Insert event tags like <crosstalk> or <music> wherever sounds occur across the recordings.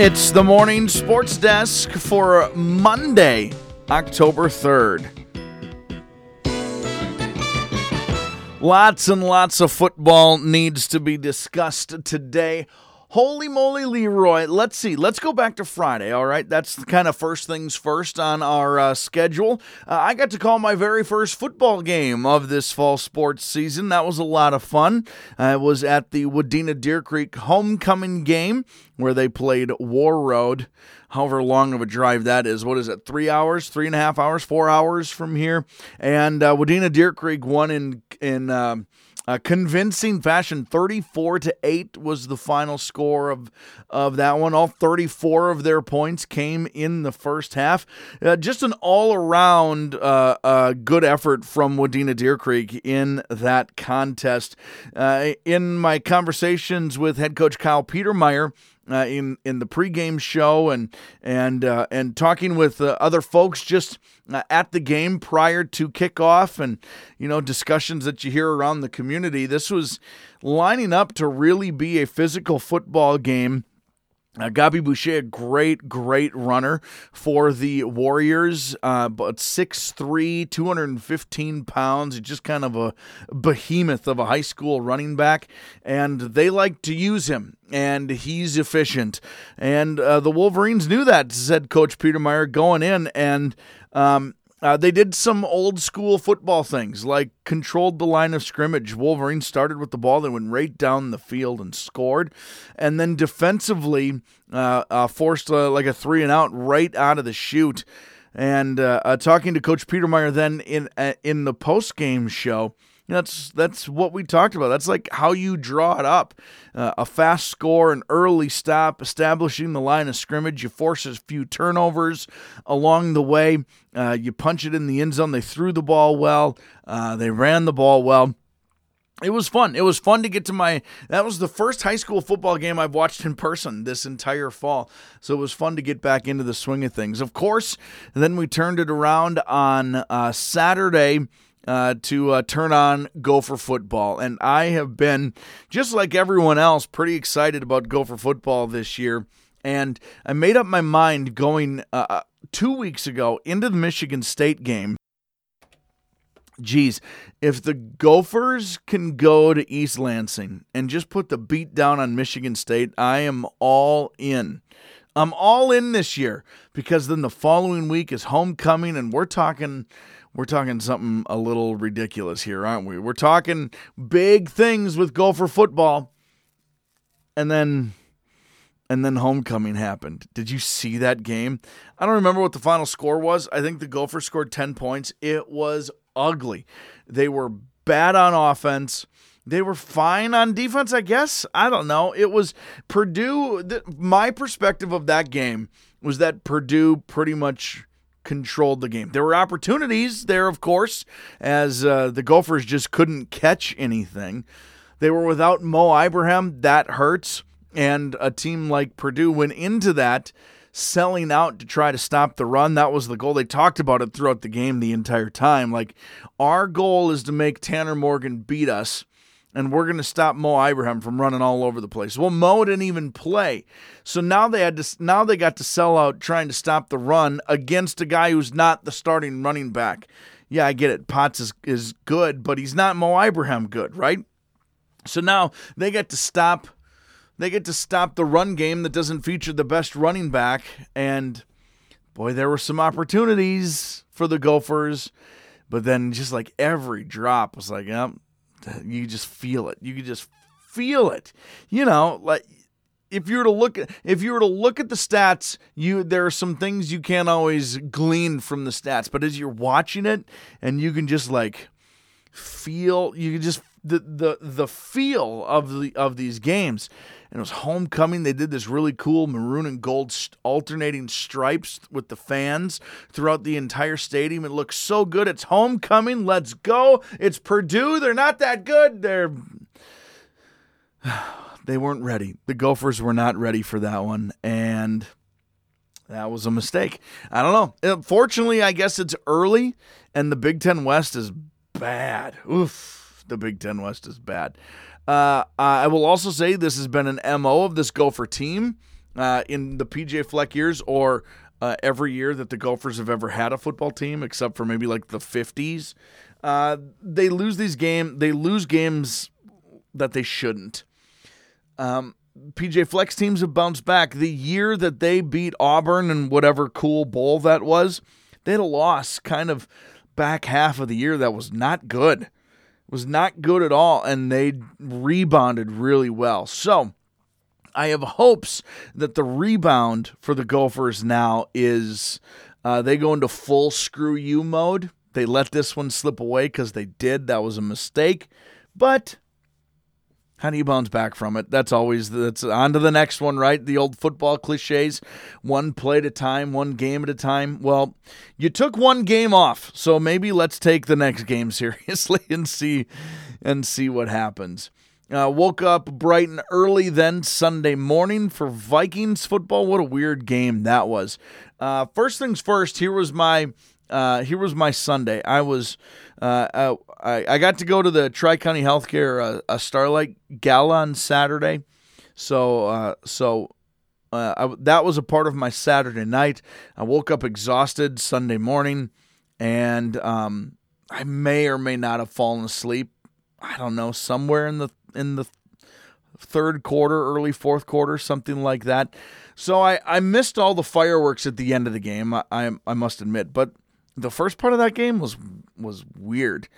It's the morning sports desk for Monday, October 3rd. Lots and lots of football needs to be discussed today. Holy moly, Leroy. Let's see. Let's go back to Friday, all right? That's kind of first things first on our uh, schedule. Uh, I got to call my very first football game of this fall sports season. That was a lot of fun. Uh, it was at the Wadena Deer Creek homecoming game where they played Warroad. However long of a drive that is. What is it? Three hours, three and a half hours, four hours from here. And uh, Wadena Deer Creek won in, in, um, uh, convincing fashion. 34 to 8 was the final score of, of that one. All 34 of their points came in the first half. Uh, just an all around uh, uh, good effort from Wadena Deer Creek in that contest. Uh, in my conversations with head coach Kyle Petermeyer, uh, in in the pregame show and and uh, and talking with uh, other folks just uh, at the game prior to kickoff and you know discussions that you hear around the community. This was lining up to really be a physical football game. Uh, Gabi Boucher, a great, great runner for the Warriors, uh, but 6'3, 215 pounds, just kind of a behemoth of a high school running back. And they like to use him, and he's efficient. And uh, the Wolverines knew that, said Coach Petermeyer going in. And um, uh, they did some old school football things, like controlled the line of scrimmage. Wolverine started with the ball, they went right down the field and scored, and then defensively uh, uh, forced uh, like a three and out right out of the chute. And uh, uh, talking to Coach Petermeyer then in in the post game show, that's that's what we talked about. That's like how you draw it up. Uh, a fast score, an early stop, establishing the line of scrimmage. You force a few turnovers along the way. Uh, you punch it in the end zone. They threw the ball well. Uh, they ran the ball well. It was fun. It was fun to get to my. That was the first high school football game I've watched in person this entire fall. So it was fun to get back into the swing of things. Of course, then we turned it around on uh, Saturday uh, to uh, turn on Gopher football. And I have been, just like everyone else, pretty excited about Gopher football this year. And I made up my mind going uh, uh two weeks ago into the Michigan State game. Geez, if the Gophers can go to East Lansing and just put the beat down on Michigan State, I am all in. I'm all in this year because then the following week is homecoming, and we're talking we're talking something a little ridiculous here, aren't we? We're talking big things with Gopher football. And then and then homecoming happened. Did you see that game? I don't remember what the final score was. I think the Gophers scored 10 points. It was ugly. They were bad on offense. They were fine on defense, I guess. I don't know. It was Purdue. my perspective of that game was that Purdue pretty much controlled the game. There were opportunities there, of course, as uh, the Gophers just couldn't catch anything. They were without Mo Ibrahim. That hurts. And a team like Purdue went into that selling out to try to stop the run. That was the goal. They talked about it throughout the game the entire time. Like, our goal is to make Tanner Morgan beat us and we're going to stop Mo Ibrahim from running all over the place. Well, Mo didn't even play, so now they had to now they got to sell out trying to stop the run against a guy who's not the starting running back. Yeah, I get it. Potts is is good, but he's not Mo Ibrahim good, right? So now they get to stop they get to stop the run game that doesn't feature the best running back and boy, there were some opportunities for the Gophers, but then just like every drop was like, yep, you just feel it. You can just feel it. You know, like if you were to look at if you were to look at the stats, you there are some things you can't always glean from the stats, but as you're watching it and you can just like feel you can just the the the feel of the of these games and it was homecoming. They did this really cool maroon and gold alternating stripes with the fans throughout the entire stadium. It looks so good. It's homecoming. Let's go. It's Purdue. They're not that good. They're <sighs> they weren't ready. The Gophers were not ready for that one, and that was a mistake. I don't know. Uh, fortunately, I guess it's early, and the Big Ten West is bad. Oof, the Big Ten West is bad. Uh, I will also say this has been an MO of this Gopher team. uh, in the PJ Fleck years or uh, every year that the Gophers have ever had a football team, except for maybe like the 50s. Uh, they lose these games. They lose games that they shouldn't. Um, PJ Fleck's teams have bounced back. The year that they beat Auburn and whatever cool bowl that was, they had a loss kind of back half of the year that was not good. Was not good at all, and they rebounded really well. So I have hopes that the rebound for the Gophers now is uh, they go into full screw you mode. They let this one slip away because they did. That was a mistake. But how do you bounce back from it? That's always that's on to the next one, right? The old football cliches, one play at a time, one game at a time. Well, you took one game off, so maybe let's take the next game <laughs> seriously and see and see what happens. Uh, woke up bright and early then Sunday morning for Vikings football. What a weird game that was. Uh, first things first, here was my uh, here was my Sunday. I was uh, I, I got to go to the Tri County Healthcare uh, a Starlight Gala on Saturday, so uh, so uh, I, that was a part of my Saturday night. I woke up exhausted Sunday morning, and um, I may or may not have fallen asleep. I don't know somewhere in the in the third quarter, early fourth quarter, something like that. So I, I missed all the fireworks at the end of the game. I, I, I must admit, but the first part of that game was was weird.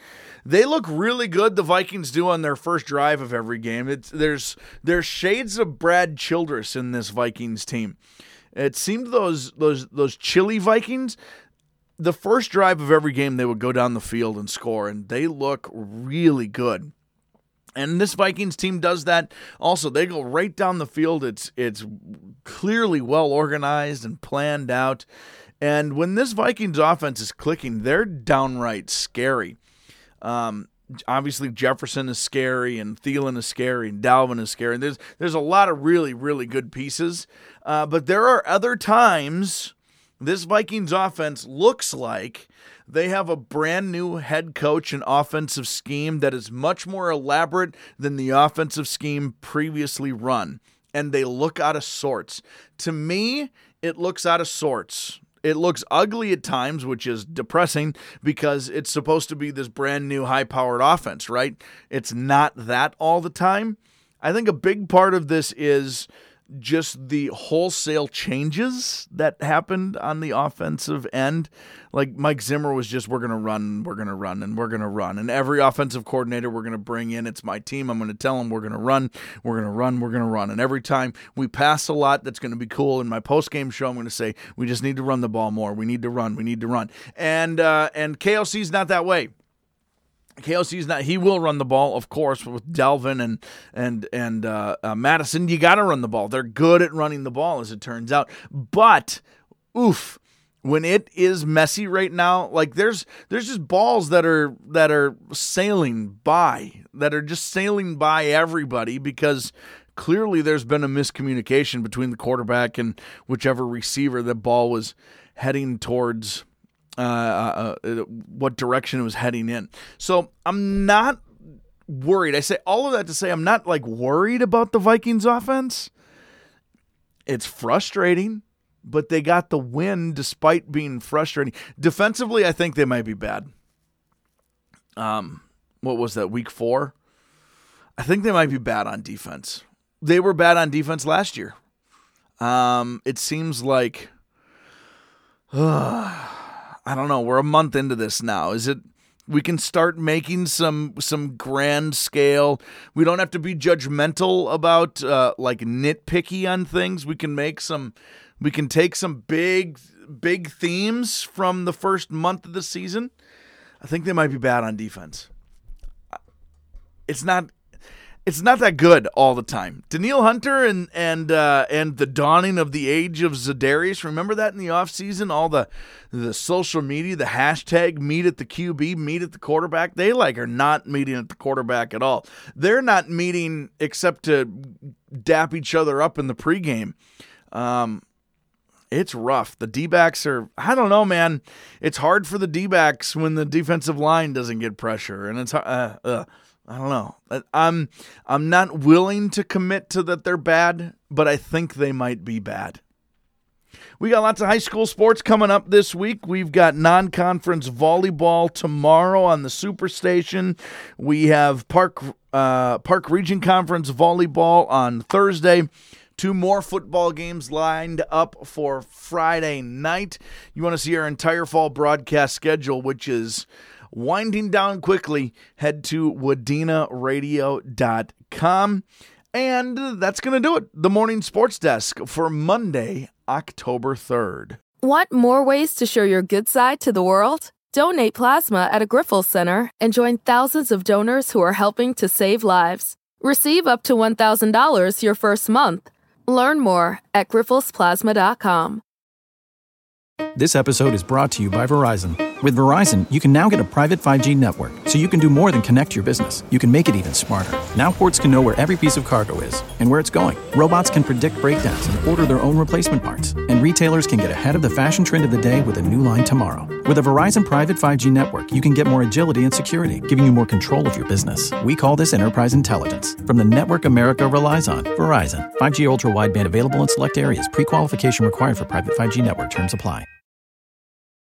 They look really good. The Vikings do on their first drive of every game. It's there's there's shades of Brad Childress in this Vikings team. It seemed those those those chilly Vikings. The first drive of every game, they would go down the field and score, and they look really good. And this Vikings team does that also. They go right down the field. It's it's clearly well organized and planned out. And when this Vikings offense is clicking, they're downright scary. Um, obviously Jefferson is scary, and Thielen is scary, and Dalvin is scary. And there's there's a lot of really really good pieces, uh, but there are other times this Vikings offense looks like they have a brand new head coach and offensive scheme that is much more elaborate than the offensive scheme previously run, and they look out of sorts. To me, it looks out of sorts. It looks ugly at times, which is depressing because it's supposed to be this brand new high powered offense, right? It's not that all the time. I think a big part of this is just the wholesale changes that happened on the offensive end. Like Mike Zimmer was just, we're going to run, we're going to run, and we're going to run. And every offensive coordinator we're going to bring in, it's my team. I'm going to tell them we're going to run, we're going to run, we're going to run. And every time we pass a lot, that's going to be cool. In my post game show, I'm going to say, we just need to run the ball more. We need to run. We need to run. And, uh, and KOC's not that way. KOC's not. He will run the ball, of course, with Dalvin and and and uh, uh, Mattison. You got to run the ball. They're good at running the ball, as it turns out. But, oof, when it is messy right now, like there's there's just balls that are that are sailing by, that are just sailing by everybody because clearly there's been a miscommunication between the quarterback and whichever receiver the ball was heading towards uh, uh, uh, what direction it was heading in. So I'm not worried. I say all of that to say I'm not like worried about the Vikings offense. It's frustrating, but they got the win despite being frustrating. Defensively, I think they might be bad. Um, what was that week four? I think they might be bad on defense. They were bad on defense last year. Um, it seems like. <sighs> Uh, I don't know. We're a month into this now. Is it we can start making some some grand scale. We don't have to be judgmental about uh, like nitpicky on things. We can make some. We can take some big big themes from the first month of the season. I think they might be bad on defense. It's not it's not that good all the time. Danielle Hunter and and uh, and the dawning of the age of Za'Darius. Remember that in the offseason? All the the social media, the hashtag meet at the QB, meet at the quarterback. They like are not meeting at the quarterback at all. They're not meeting except to dap each other up in the pregame. Um, it's rough. The D backs are, I don't know, man. It's hard for the D backs when the defensive line doesn't get pressure. And it's, uh, uh, I don't know. I'm I'm not willing to commit to that they're bad, but I think they might be bad. We got lots of high school sports coming up this week. We've got non conference volleyball tomorrow on the Superstation. We have Park, uh, Park Region Conference volleyball on Thursday. Two more football games lined up for Friday night. You want to see our entire fall broadcast schedule, which is winding down quickly, head to wadinaradio.com. And that's going to do it. The morning sports desk for Monday, October 3rd. Want more ways to show your good side to the world? Donate plasma at a Grifols Center and join thousands of donors who are helping to save lives. Receive up to $1,000 your first month. Learn more at grifolsplasma.com. This episode is brought to you by Verizon. With Verizon, you can now get a private 5G network, so you can do more than connect your business. You can make it even smarter. Now ports can know where every piece of cargo is and where it's going. Robots can predict breakdowns and order their own replacement parts. And retailers can get ahead of the fashion trend of the day with a new line tomorrow. With a Verizon private 5G network, you can get more agility and security, giving you more control of your business. We call this enterprise intelligence. From the network America relies on, Verizon. 5G ultra wideband available in select areas. Pre qualification required for private 5G network terms apply.